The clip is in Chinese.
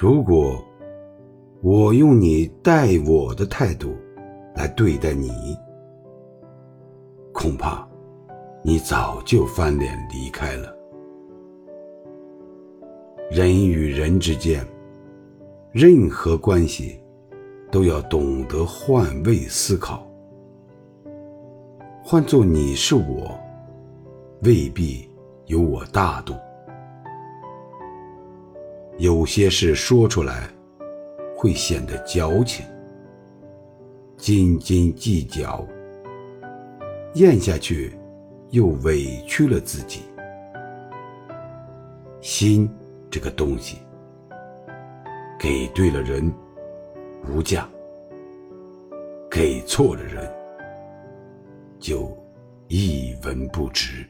如果我用你待我的态度来对待你，恐怕你早就翻脸离开了。人与人之间，任何关系都要懂得换位思考。换做你是我，未必有我大度。有些事说出来，会显得矫情；斤斤计较，咽下去又委屈了自己。心这个东西，给对了人无价，给错了人。就一文不值。